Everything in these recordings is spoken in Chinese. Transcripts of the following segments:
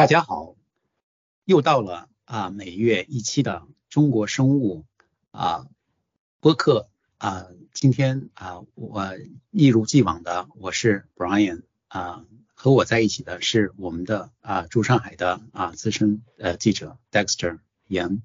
大家好，又到了啊每月一期的中国生物啊播客啊，今天啊我一如既往的我是 Brian 啊，和我在一起的是我们的啊驻上海的啊资深呃记者 Dexter 杨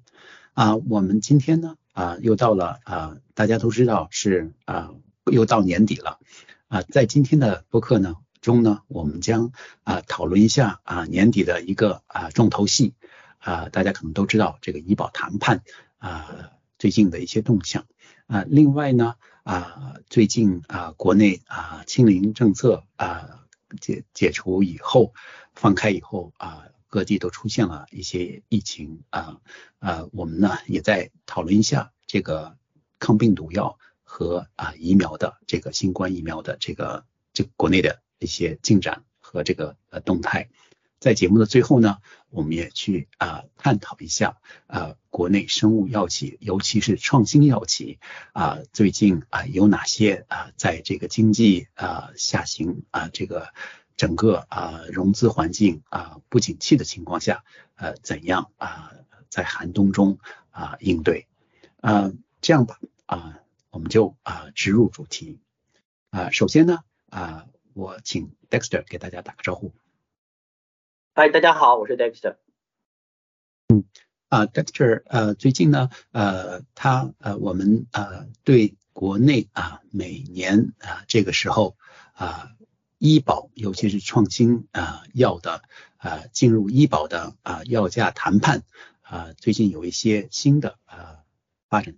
啊，我们今天呢啊又到了啊大家都知道是啊又到年底了啊，在今天的播客呢。中呢，我们将啊讨论一下啊年底的一个啊重头戏啊，大家可能都知道这个医保谈判啊最近的一些动向啊，另外呢啊最近啊国内啊清零政策啊解解除以后放开以后啊各地都出现了一些疫情啊啊我们呢也在讨论一下这个抗病毒药和啊疫苗的这个新冠疫苗的这个这国内的。一些进展和这个呃动态，在节目的最后呢，我们也去啊探讨一下啊国内生物药企，尤其是创新药企啊最近啊有哪些啊在这个经济啊下行啊这个整个啊融资环境啊不景气的情况下呃怎样啊在寒冬中啊应对啊这样吧啊我们就啊直入主题啊首先呢啊。我请 Dexter 给大家打个招呼。嗨，大家好，我是 Dexter。嗯，啊，Dexter，呃，最近呢，呃，他呃，我们呃，对国内啊，每年啊这个时候啊，医保尤其是创新啊药的啊进入医保的啊药价谈判啊，最近有一些新的啊发展。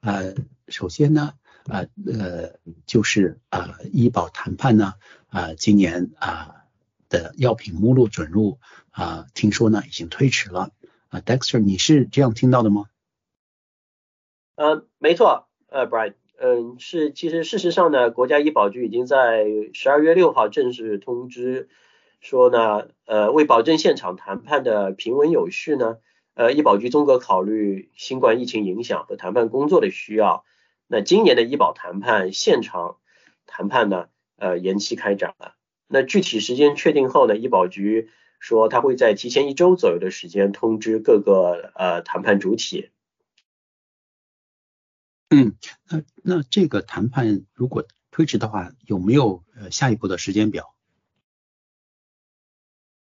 呃，首先呢。啊呃就是啊医保谈判呢啊今年啊的药品目录准入啊听说呢已经推迟了啊 Dexter 你是这样听到的吗？嗯没错呃 Brian 嗯是其实事实上呢国家医保局已经在十二月六号正式通知说呢呃为保证现场谈判的平稳有序呢呃医保局综合考虑新冠疫情影响和谈判工作的需要。那今年的医保谈判现场谈判呢，呃，延期开展了。那具体时间确定后呢，医保局说他会在提前一周左右的时间通知各个呃谈判主体。嗯，那那这个谈判如果推迟的话，有没有呃下一步的时间表？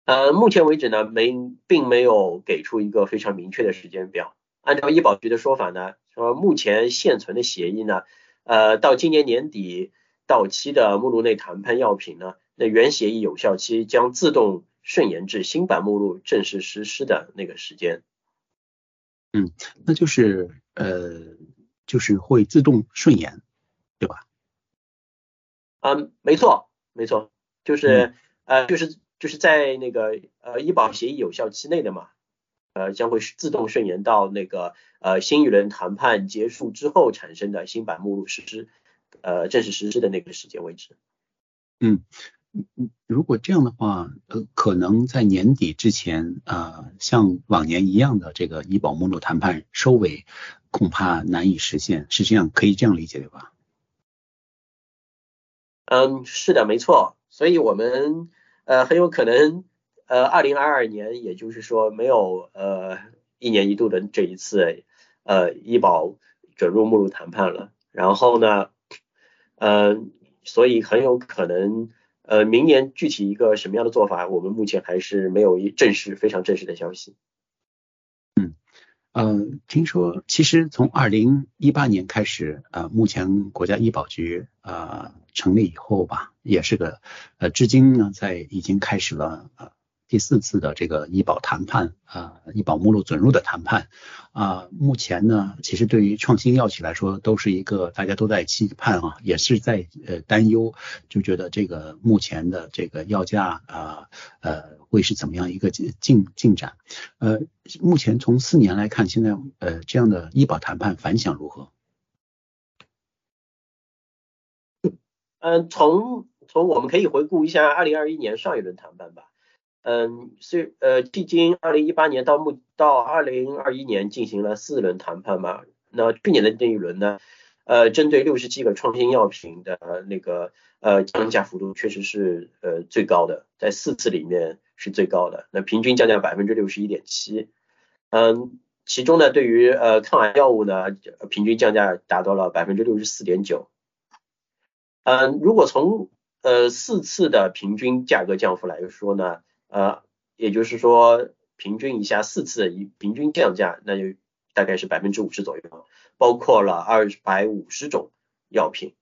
呃，目前为止呢，没并没有给出一个非常明确的时间表。按照医保局的说法呢。说目前现存的协议呢，呃，到今年年底到期的目录内谈判药品呢，那原协议有效期将自动顺延至新版目录正式实施的那个时间。嗯，那就是呃，就是会自动顺延，对吧？嗯，没错，没错，就是呃，就是就是在那个呃医保协议有效期内的嘛。呃，将会自动顺延到那个呃新一轮谈判结束之后产生的新版目录实施，呃正式实施的那个时间为止。嗯，如果这样的话，呃，可能在年底之前啊，像往年一样的这个医保目录谈判收尾，恐怕难以实现，是这样，可以这样理解对吧？嗯，是的，没错，所以我们呃很有可能。呃，二零二二年，也就是说没有呃一年一度的这一次呃医保准入目录谈判了。然后呢，呃，所以很有可能呃明年具体一个什么样的做法，我们目前还是没有一正式非常正式的消息。嗯，呃，听说其实从二零一八年开始，呃，目前国家医保局呃成立以后吧，也是个呃至今呢在已经开始了呃。第四次的这个医保谈判啊，医保目录准入的谈判啊，目前呢，其实对于创新药企来说，都是一个大家都在期盼啊，也是在呃担忧，就觉得这个目前的这个药价啊呃会是怎么样一个进进进展？呃，目前从四年来看，现在呃这样的医保谈判反响如何？嗯，从从我们可以回顾一下二零二一年上一轮谈判吧。嗯，是呃，迄今二零一八年到目到二零二一年进行了四轮谈判嘛。那去年的那一轮呢，呃，针对六十七个创新药品的那个呃降价幅度确实是呃最高的，在四次里面是最高的，那平均降价百分之六十一点七。嗯，其中呢，对于呃抗癌药物呢，平均降价达到了百分之六十四点九。嗯，如果从呃四次的平均价格降幅来说呢，呃，也就是说平均一下四次一平均降价，那就大概是百分之五十左右，包括了二百五十种药品。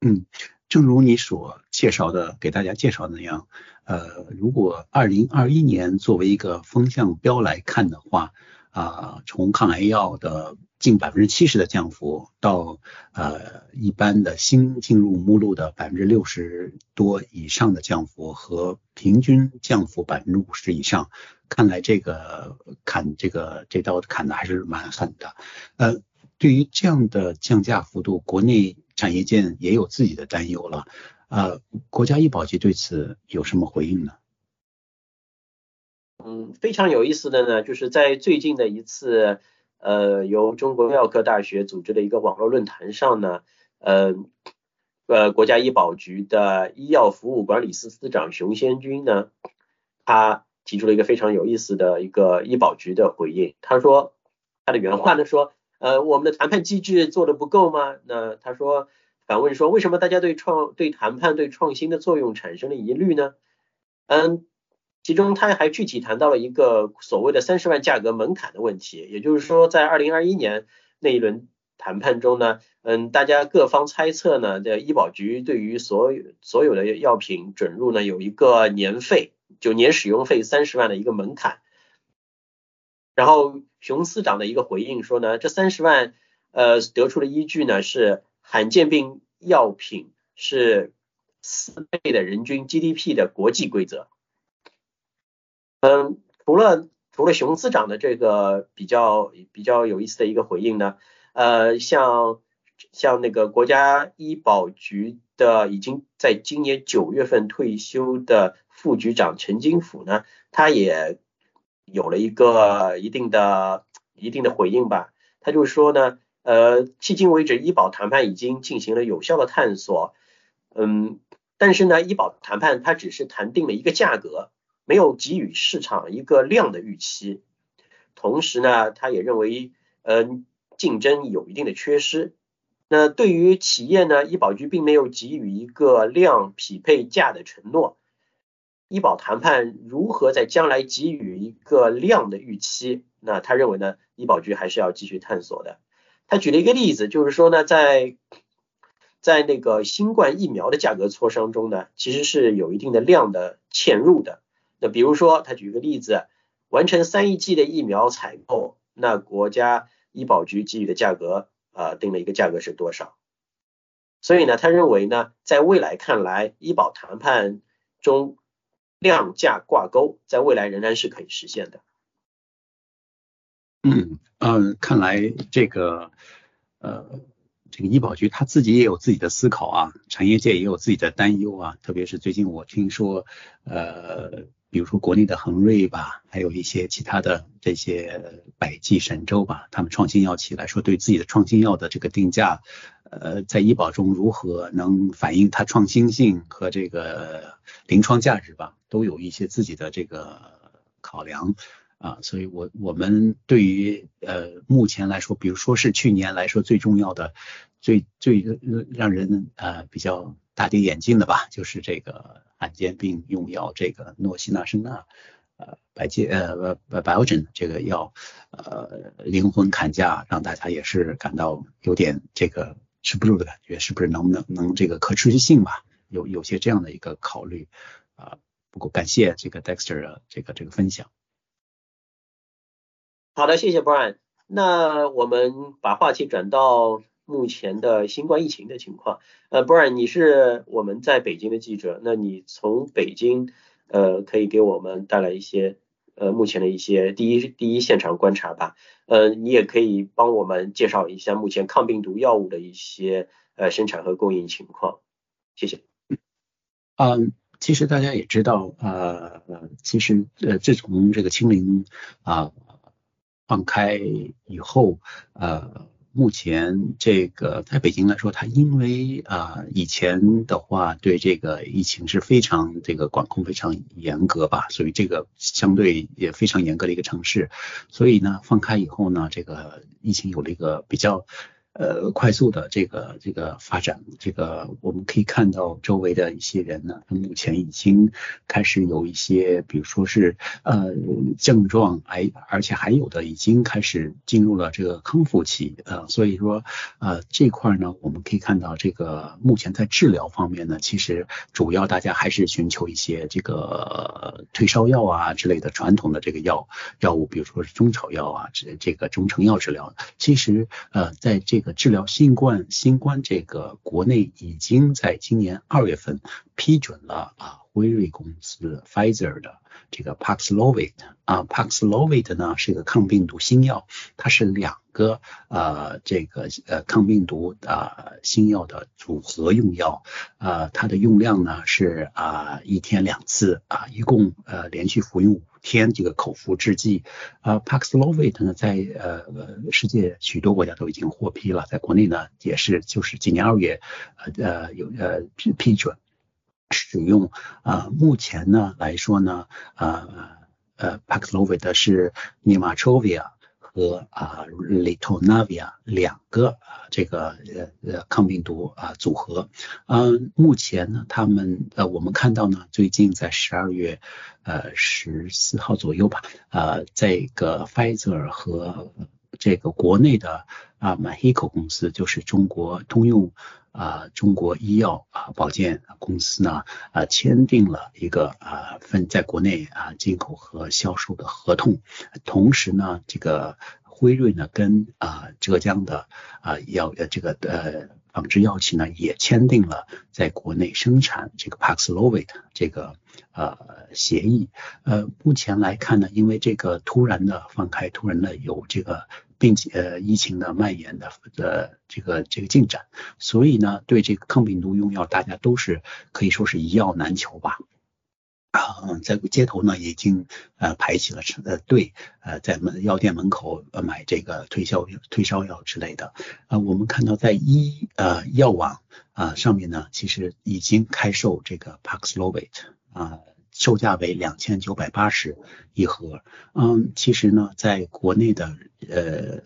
嗯。正如你所介绍的，给大家介绍的那样，呃，如果二零二一年作为一个风向标来看的话，啊，从抗癌药的近百分之七十的降幅，到呃一般的新进入目录的百分之六十多以上的降幅，和平均降幅百分之五十以上，看来这个砍这个这刀砍的还是蛮狠的。呃，对于这样的降价幅度，国内。产业界也有自己的担忧了，呃，国家医保局对此有什么回应呢？嗯，非常有意思的呢，就是在最近的一次，呃，由中国药科大学组织的一个网络论坛上呢，呃，呃，国家医保局的医药服务管理司司长熊先军呢，他提出了一个非常有意思的一个医保局的回应，他说，他的原话呢说。呃，我们的谈判机制做的不够吗？那他说反问说，为什么大家对创对谈判对创新的作用产生了疑虑呢？嗯，其中他还具体谈到了一个所谓的三十万价格门槛的问题，也就是说，在二零二一年那一轮谈判中呢，嗯，大家各方猜测呢，这医保局对于所有所有的药品准入呢，有一个年费，就年使用费三十万的一个门槛。然后熊司长的一个回应说呢，这三十万，呃，得出的依据呢是罕见病药品是四倍的人均 GDP 的国际规则。嗯，除了除了熊司长的这个比较比较有意思的一个回应呢，呃，像像那个国家医保局的已经在今年九月份退休的副局长陈金甫呢，他也。有了一个一定的一定的回应吧，他就说呢，呃，迄今为止医保谈判已经进行了有效的探索，嗯，但是呢，医保谈判它只是谈定了一个价格，没有给予市场一个量的预期，同时呢，他也认为，嗯，竞争有一定的缺失，那对于企业呢，医保局并没有给予一个量匹配价的承诺。医保谈判如何在将来给予一个量的预期？那他认为呢，医保局还是要继续探索的。他举了一个例子，就是说呢，在在那个新冠疫苗的价格磋商中呢，其实是有一定的量的嵌入的。那比如说，他举个例子，完成三亿剂的疫苗采购，那国家医保局给予的价格啊，定了一个价格是多少？所以呢，他认为呢，在未来看来，医保谈判中。量价挂钩，在未来仍然是可以实现的。嗯嗯，看来这个呃，这个医保局他自己也有自己的思考啊，产业界也有自己的担忧啊。特别是最近我听说，呃，比如说国内的恒瑞吧，还有一些其他的这些百济神州吧，他们创新药企来说，对自己的创新药的这个定价。呃，在医保中如何能反映它创新性和这个临床价值吧，都有一些自己的这个考量啊，所以我我们对于呃目前来说，比如说是去年来说最重要的、最最让人呃比较大跌眼镜的吧，就是这个罕见病用药这个诺西那生钠呃百介呃百百奥珍这个药呃灵魂砍价，让大家也是感到有点这个。吃不住的感觉，是不是能不能能这个可持续性吧？有有些这样的一个考虑啊。不过感谢这个 Dexter 的这个这个分享。好的，谢谢 Brian。那我们把话题转到目前的新冠疫情的情况。呃，Brian，你是我们在北京的记者，那你从北京呃可以给我们带来一些。呃，目前的一些第一第一现场观察吧，呃，你也可以帮我们介绍一下目前抗病毒药物的一些呃生产和供应情况，谢谢。嗯，其实大家也知道，呃，其实呃，自从这个清零啊放开以后，呃，目前这个在北京来说，它因为啊以前的话对这个疫情是非常这个管控非常严格吧，所以这个相对也非常严格的一个城市，所以呢放开以后呢，这个疫情有了一个比较。呃，快速的这个这个发展，这个我们可以看到周围的一些人呢，他目前已经开始有一些，比如说是呃症状，哎，而且还有的已经开始进入了这个康复期，呃，所以说呃这块呢，我们可以看到这个目前在治疗方面呢，其实主要大家还是寻求一些这个退烧药啊之类的传统的这个药药物，比如说是中草药啊，这这个中成药治疗，其实呃在这这个治疗新冠新冠这个国内已经在今年二月份批准了啊，辉瑞公司 Pfizer 的这个 Paxlovid 啊，Paxlovid 呢是一个抗病毒新药，它是两个呃这个呃抗病毒啊新药的组合用药，呃它的用量呢是啊一天两次啊，一共呃连续服用五。天这个口服制剂，呃，Paxlovid 呢，在呃世界许多国家都已经获批了，在国内呢也是就是今年二月呃呃有呃批批准使用，啊，目前呢来说呢，呃呃，Paxlovid 是 Nematrelvia。和啊 l i t o n a v i a 两个啊这个呃呃抗病毒啊组合，嗯，目前呢，他们呃我们看到呢，最近在十二月呃十四号左右吧，呃这个 Pfizer 和这个国内的啊 m a h i k o 公司，就是中国通用啊中国医药啊保健公司呢啊签订了一个啊分在国内啊进口和销售的合同，同时呢这个辉瑞呢跟啊浙江的啊药呃这个呃仿制药企呢也签订了在国内生产这个 Paxlovid 这个呃协议，呃目前来看呢，因为这个突然的放开，突然的有这个。并且呃疫情的蔓延的呃这个这个进展，所以呢对这个抗病毒用药大家都是可以说是一药难求吧。啊，在街头呢已经呃排起了呃队，呃在门药店门口呃买这个退烧退烧药之类的。啊，我们看到在医呃药网啊上面呢，其实已经开售这个 Paxlovid 啊。售价为两千九百八十一盒，嗯，其实呢，在国内的呃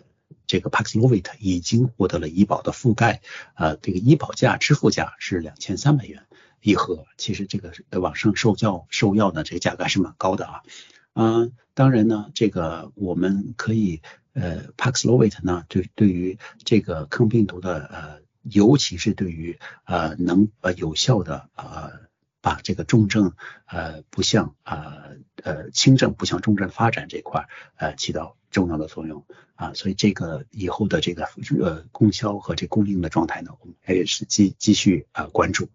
这个 Paxlovid 已经获得了医保的覆盖，呃，这个医保价支付价是两千三百元一盒，其实这个网上售教售药呢，这个价格还是蛮高的啊，嗯，当然呢，这个我们可以呃 Paxlovid 呢，对对于这个抗病毒的呃，尤其是对于呃能呃有效的呃。把这个重症呃不向呃呃轻症不向重症发展这块呃起到重要的作用啊，所以这个以后的这个呃供销和这供应的状态呢，我们还是继继续啊关注。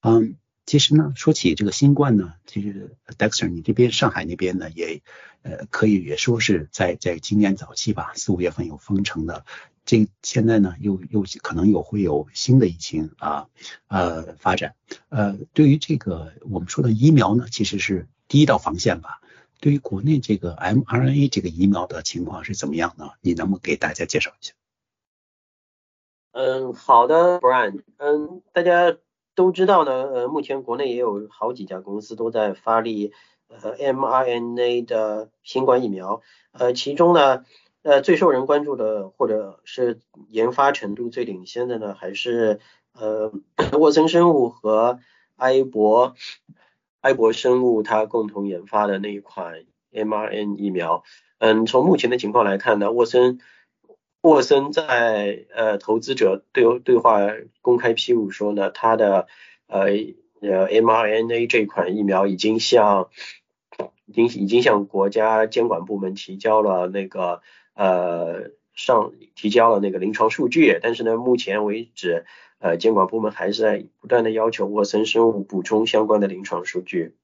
嗯，其实呢，说起这个新冠呢，其实 Dexter 你这边上海那边呢也呃可以也说是在在今年早期吧，四五月份有封城的。这现在呢，又又可能有会有新的疫情啊呃发展呃，对于这个我们说的疫苗呢，其实是第一道防线吧。对于国内这个 mRNA 这个疫苗的情况是怎么样呢？你能不能给大家介绍一下？嗯，好的，Brian。嗯，大家都知道呢，呃，目前国内也有好几家公司都在发力呃 mRNA 的新冠疫苗，呃，其中呢。呃，最受人关注的，或者是研发程度最领先的呢，还是呃沃森生物和埃博埃博生物它共同研发的那一款 mRNA 疫苗。嗯，从目前的情况来看呢，沃森沃森在呃投资者对对话公开披露说呢，它的呃呃 mRNA 这款疫苗已经向已经已经向国家监管部门提交了那个。呃，上提交了那个临床数据，但是呢，目前为止，呃，监管部门还是在不断的要求沃森生物补充相关的临床数据。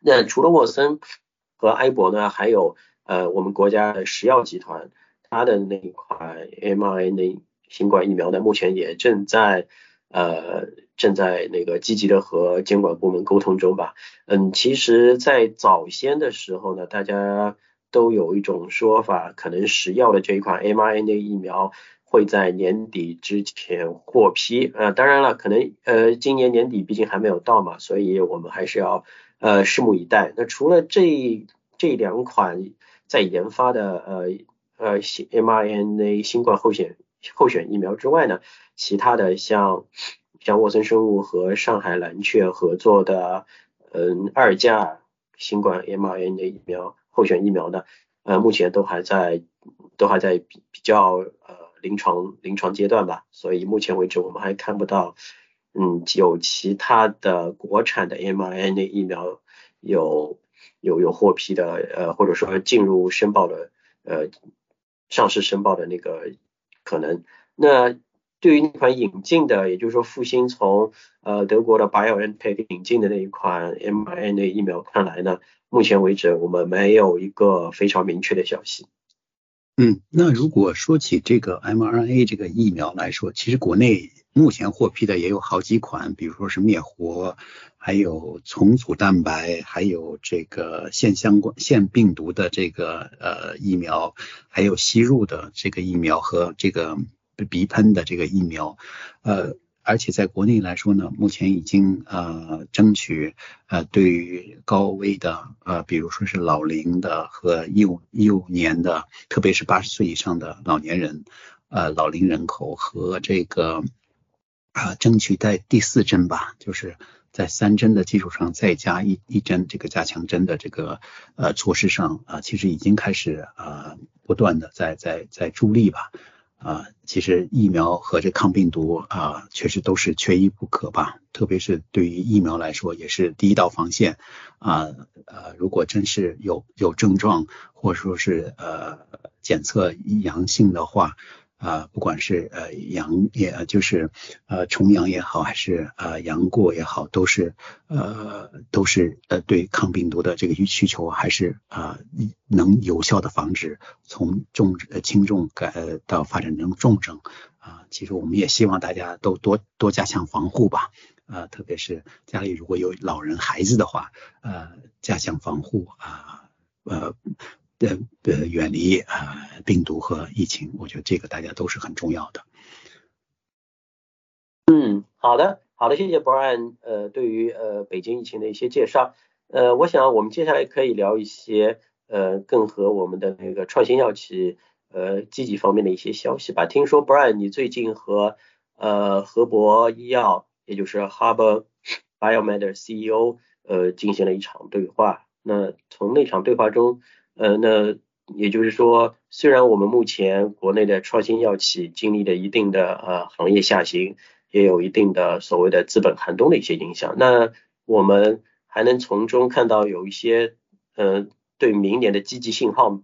那除了沃森和埃博呢，还有呃，我们国家的石药集团，它的那一款 mRNA 新冠疫苗呢，目前也正在呃正在那个积极的和监管部门沟通中吧。嗯，其实，在早先的时候呢，大家都有一种说法，可能食药的这一款 mRNA 疫苗会在年底之前获批。呃，当然了，可能呃今年年底毕竟还没有到嘛，所以我们还是要呃拭目以待。那除了这这两款在研发的呃呃 mRNA 新冠候选候选疫苗之外呢，其他的像像沃森生物和上海蓝雀合作的嗯二价新冠 mRNA 疫苗。候选疫苗呢，呃，目前都还在都还在比比较呃临床临床阶段吧，所以目前为止我们还看不到，嗯，有其他的国产的 mRNA 疫苗有有有获批的，呃，或者说进入申报的呃上市申报的那个可能。那对于那款引进的，也就是说复兴从呃德国的 BioNTech 引进的那一款 mRNA 疫苗看来呢？目前为止，我们没有一个非常明确的消息。嗯，那如果说起这个 mRNA 这个疫苗来说，其实国内目前获批的也有好几款，比如说是灭活，还有重组蛋白，还有这个腺相关腺病毒的这个呃疫苗，还有吸入的这个疫苗和这个鼻喷的这个疫苗，呃。而且在国内来说呢，目前已经呃争取呃对于高危的呃，比如说是老龄的和幼幼年的，特别是八十岁以上的老年人，呃老龄人口和这个啊争取在第四针吧，就是在三针的基础上再加一一针这个加强针的这个呃措施上啊，其实已经开始啊不断的在在在助力吧。啊，其实疫苗和这抗病毒啊，确实都是缺一不可吧。特别是对于疫苗来说，也是第一道防线啊。呃，如果真是有有症状，或者说是呃检测阳性的话。啊，不管是呃阳也就是呃重阳也好，还是呃阳过也好，都是呃都是呃对抗病毒的这个需求，还是啊能有效的防止从重呃轻重改到发展成重症啊。其实我们也希望大家都多多加强防护吧，啊，特别是家里如果有老人孩子的话，呃加强防护啊，呃。的呃远离啊病毒和疫情，我觉得这个大家都是很重要的。嗯，好的，好的，谢谢 Brian，呃，对于呃北京疫情的一些介绍，呃，我想我们接下来可以聊一些呃更和我们的那个创新药企呃积极方面的一些消息吧。听说 Brian 你最近和呃合博医药，也就是 Harbor Biomed CEO 呃进行了一场对话，那从那场对话中。呃，那也就是说，虽然我们目前国内的创新药企经历了一定的呃行业下行，也有一定的所谓的资本寒冬的一些影响，那我们还能从中看到有一些呃对明年的积极信号。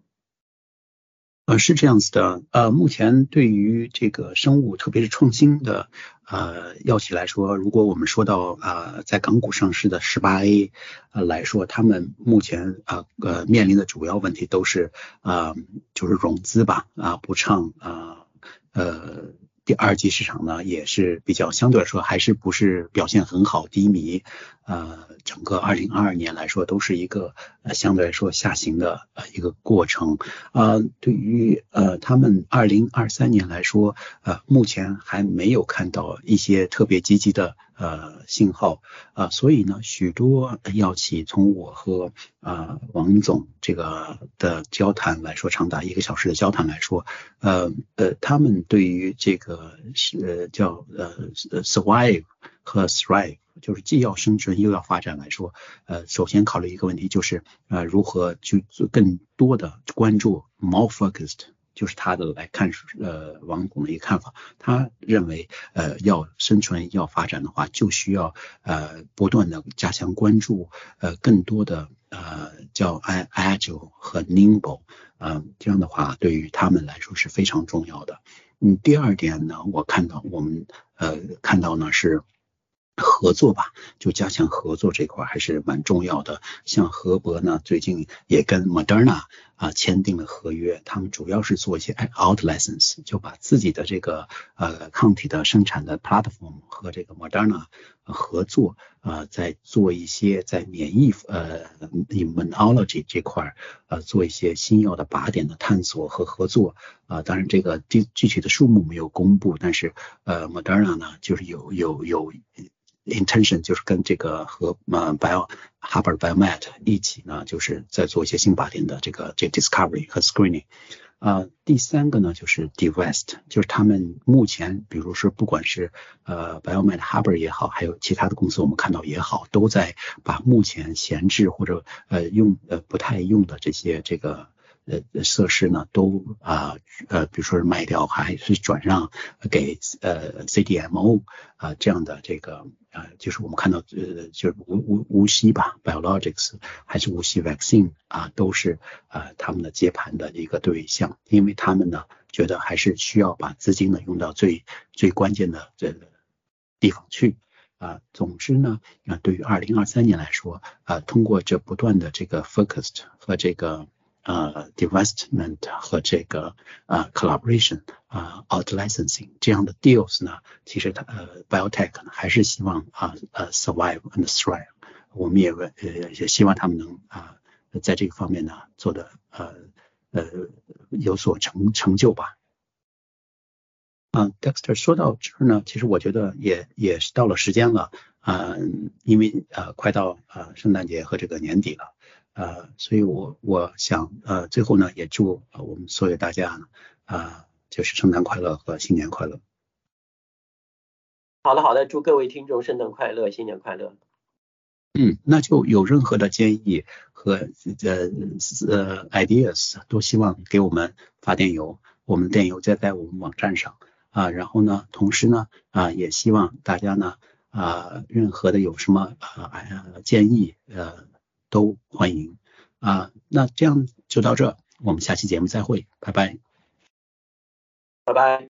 呃，是这样子的，呃，目前对于这个生物，特别是创新的呃药企来说，如果我们说到啊，在港股上市的十八 A 呃来说，他们目前啊呃面临的主要问题都是啊就是融资吧啊不畅啊呃。第二级市场呢也是比较相对来说还是不是表现很好低迷，呃，整个二零二二年来说都是一个呃相对来说下行的呃一个过程，呃，对于呃他们二零二三年来说，呃目前还没有看到一些特别积极的。呃，信号啊，所以呢，许多药企从我和啊王总这个的交谈来说，长达一个小时的交谈来说，呃呃，他们对于这个是叫呃 survive 和 thrive，就是既要生存又要发展来说，呃，首先考虑一个问题就是呃如何去更多的关注 more focused。就是他的来看，呃，王总的一个看法，他认为，呃，要生存要发展的话，就需要呃不断的加强关注，呃，更多的呃叫 agile 和 nimble，嗯，这样的话对于他们来说是非常重要的。嗯，第二点呢，我看到我们呃看到呢是。合作吧，就加强合作这块还是蛮重要的。像合博呢，最近也跟 Moderna 啊签订了合约，他们主要是做一些 out license，就把自己的这个呃抗体的生产的 platform 和这个 Moderna 合作啊，在做一些在免疫呃 immunology 这块呃做一些新药的靶点的探索和合作啊。当然这个具具体的数目没有公布，但是呃 Moderna 呢就是有有有 intention 就是跟这个和呃 BioHarbor Biomet 一起呢，就是在做一些新靶点的这个这 discovery 和 screening。啊，第三个呢就是 Divest，就是他们目前，比如说不管是呃 Biomed Harbor 也好，还有其他的公司，我们看到也好，都在把目前闲置或者呃用呃不太用的这些这个。呃，设施呢都啊呃，比如说是卖掉，还是转让给呃 CDMO 啊这样的这个啊，就是我们看到呃就是无无无锡吧，Biologics 还是无锡 Vaccine 啊，都是啊他们的接盘的一个对象，因为他们呢觉得还是需要把资金呢用到最最关键的这个地方去啊。总之呢，啊对于二零二三年来说啊，通过这不断的这个 focused 和这个。呃，divestment 和这个呃 collaboration 啊，out licensing 这样的 deals 呢，其实它呃 biotech 呢还是希望啊呃 survive and thrive。我们也呃也希望他们能啊在这个方面呢做的呃呃有所成成就吧。啊，Dexter 说到这儿呢，其实我觉得也也是到了时间了啊，因为呃快到呃圣诞节和这个年底了。呃，所以我我想呃，最后呢，也祝我们所有大家啊，就是圣诞快乐和新年快乐。好的好的，祝各位听众圣诞快乐，新年快乐。嗯，那就有任何的建议和呃呃 ideas，都希望给我们发电邮，我们电邮在在我们网站上啊，然后呢，同时呢啊，也希望大家呢啊，任何的有什么啊建议呃。都欢迎啊，那这样就到这，我们下期节目再会，拜拜，拜拜。